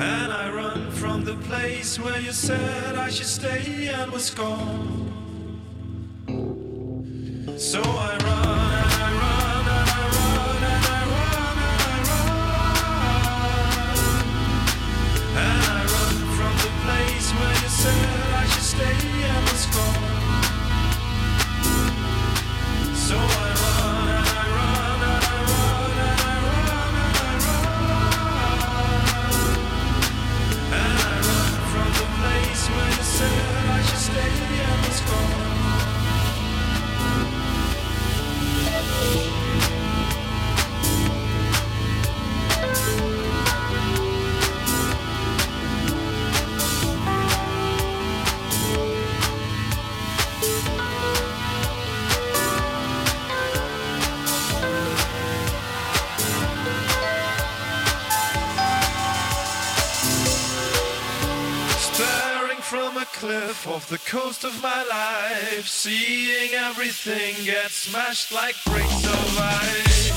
And I run from the place where you said I should stay and was gone. So I run. off the coast of my life, seeing everything get smashed like bricks of ice.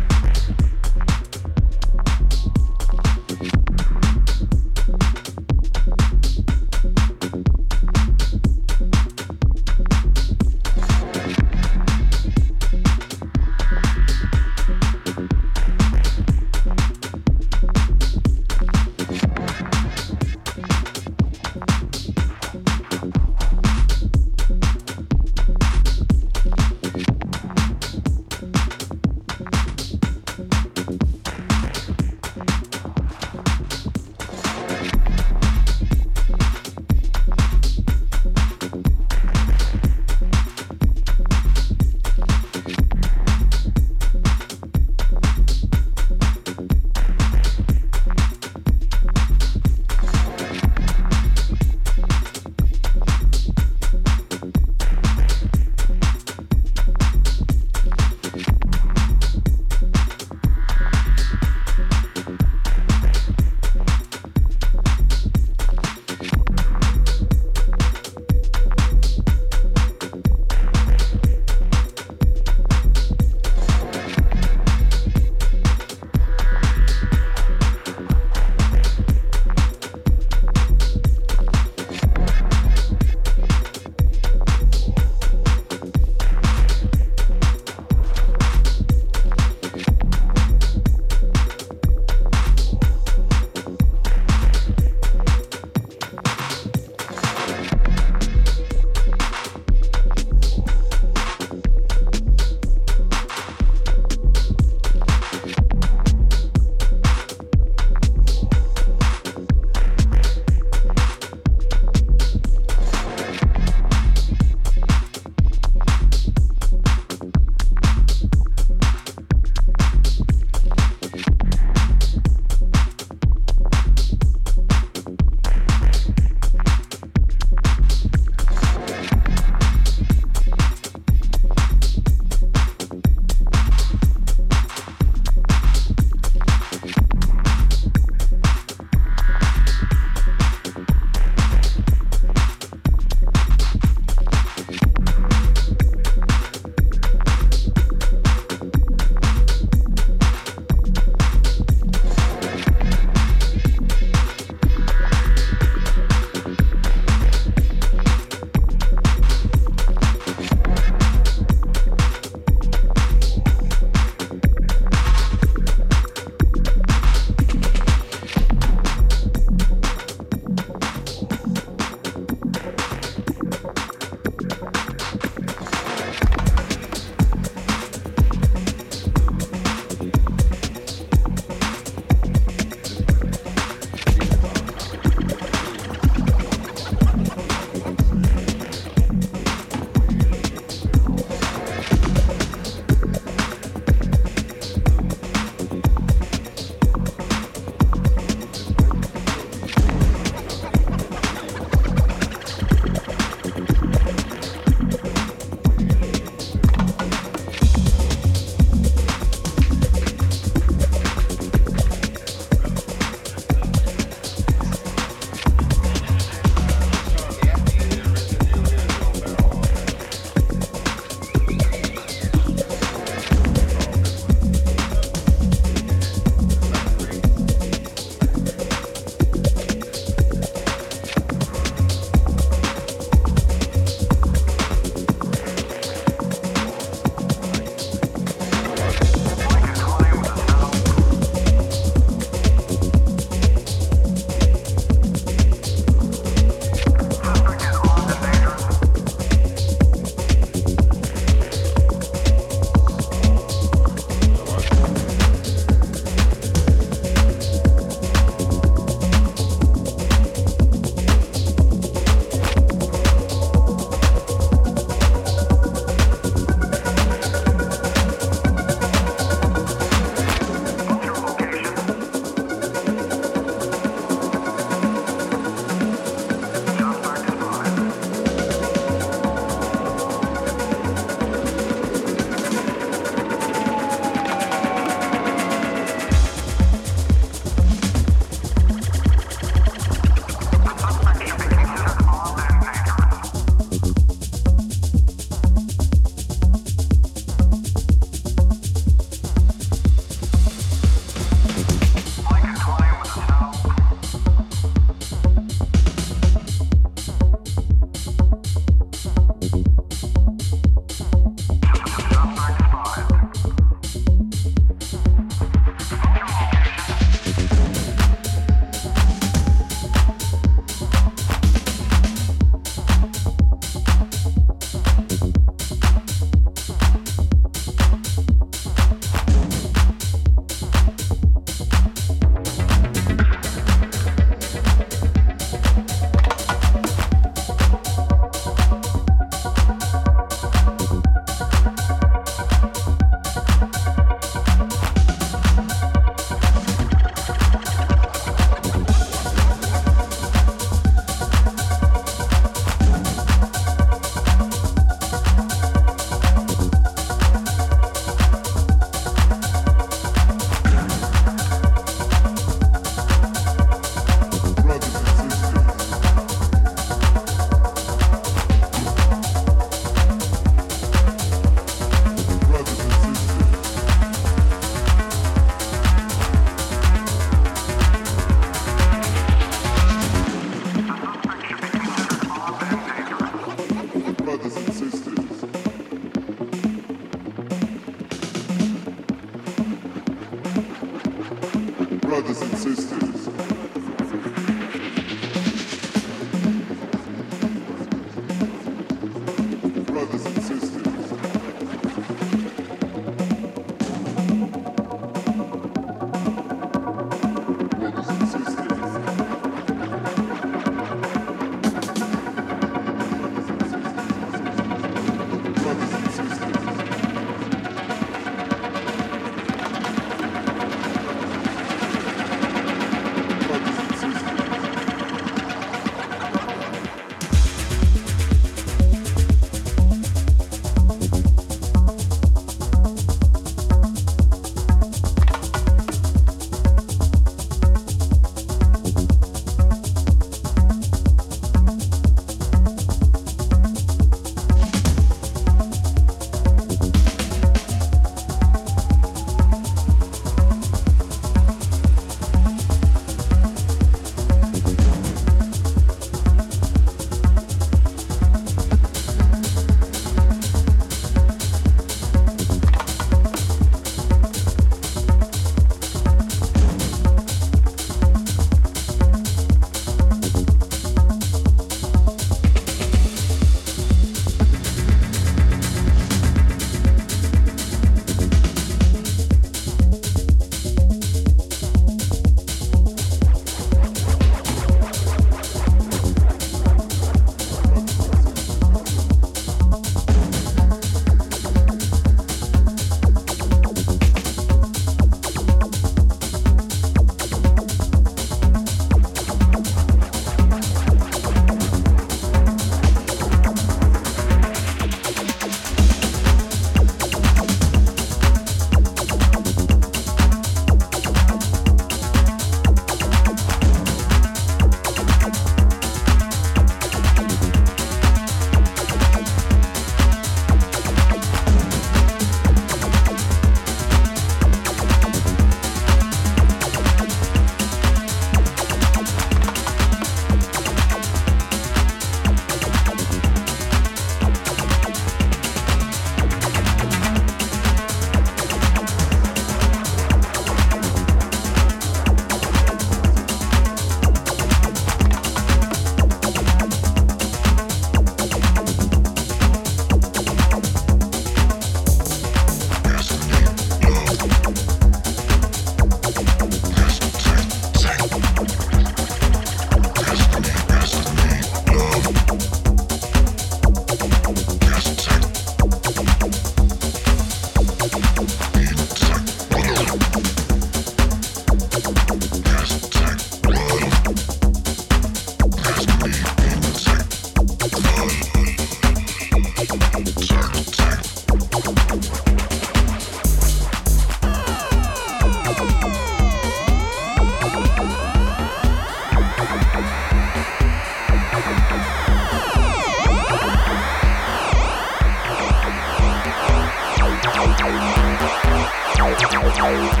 Love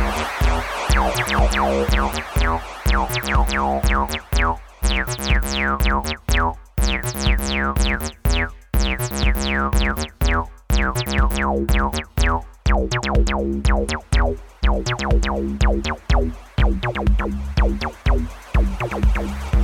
technique.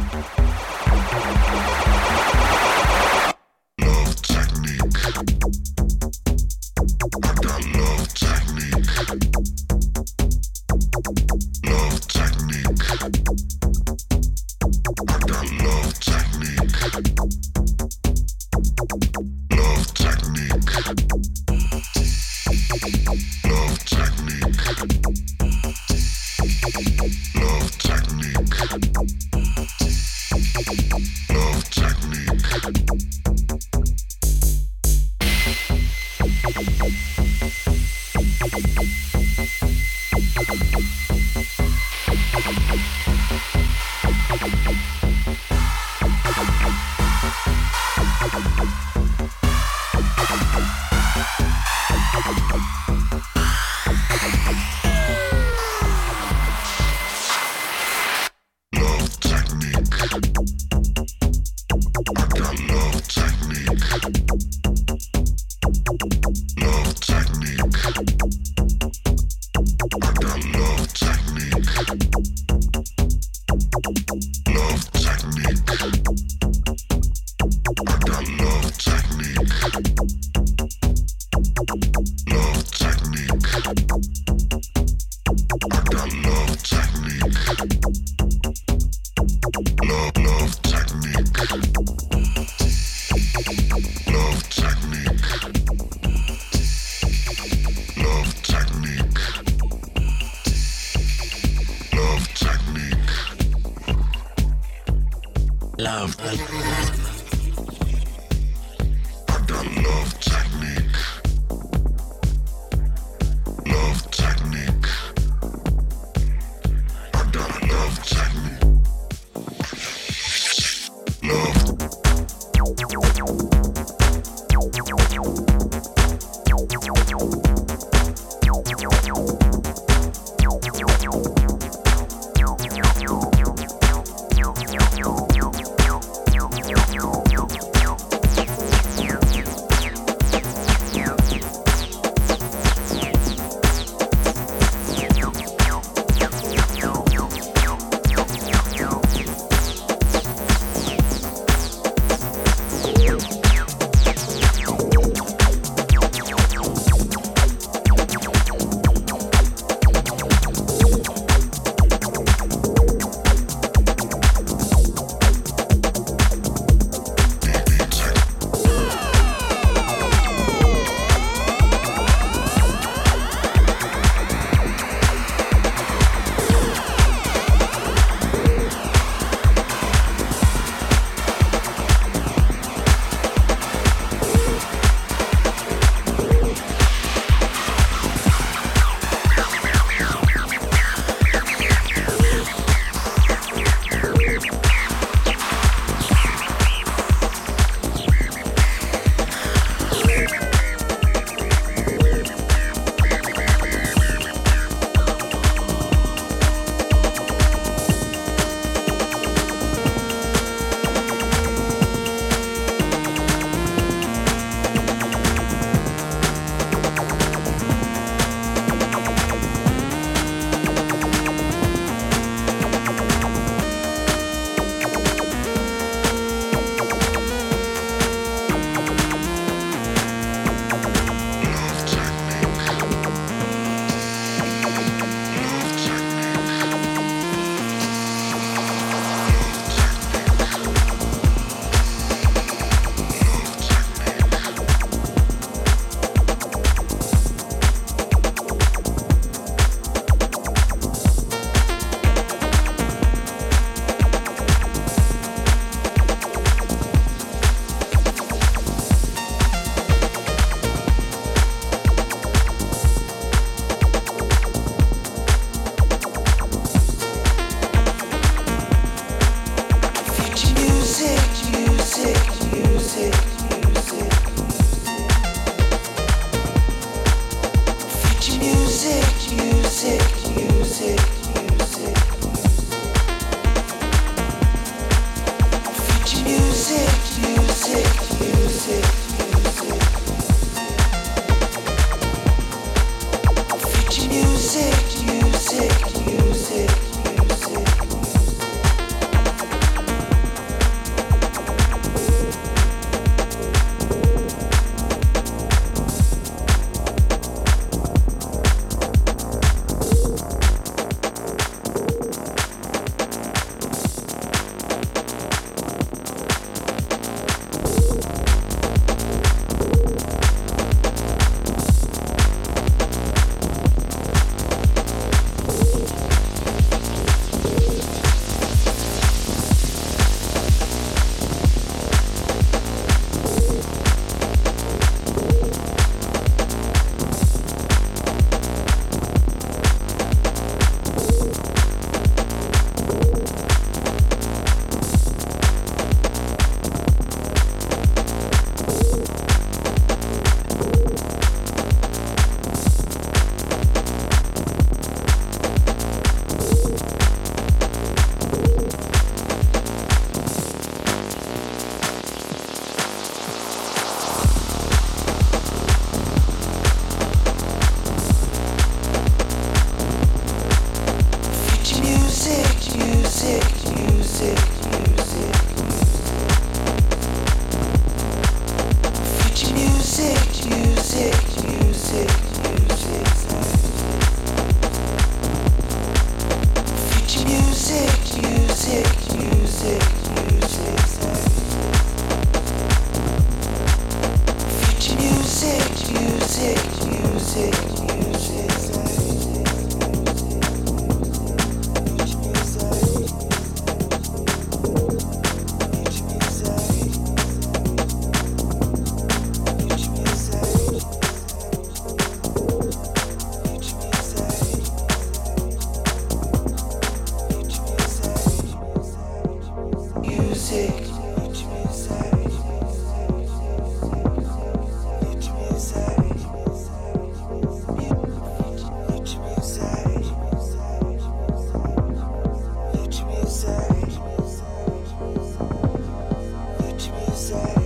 say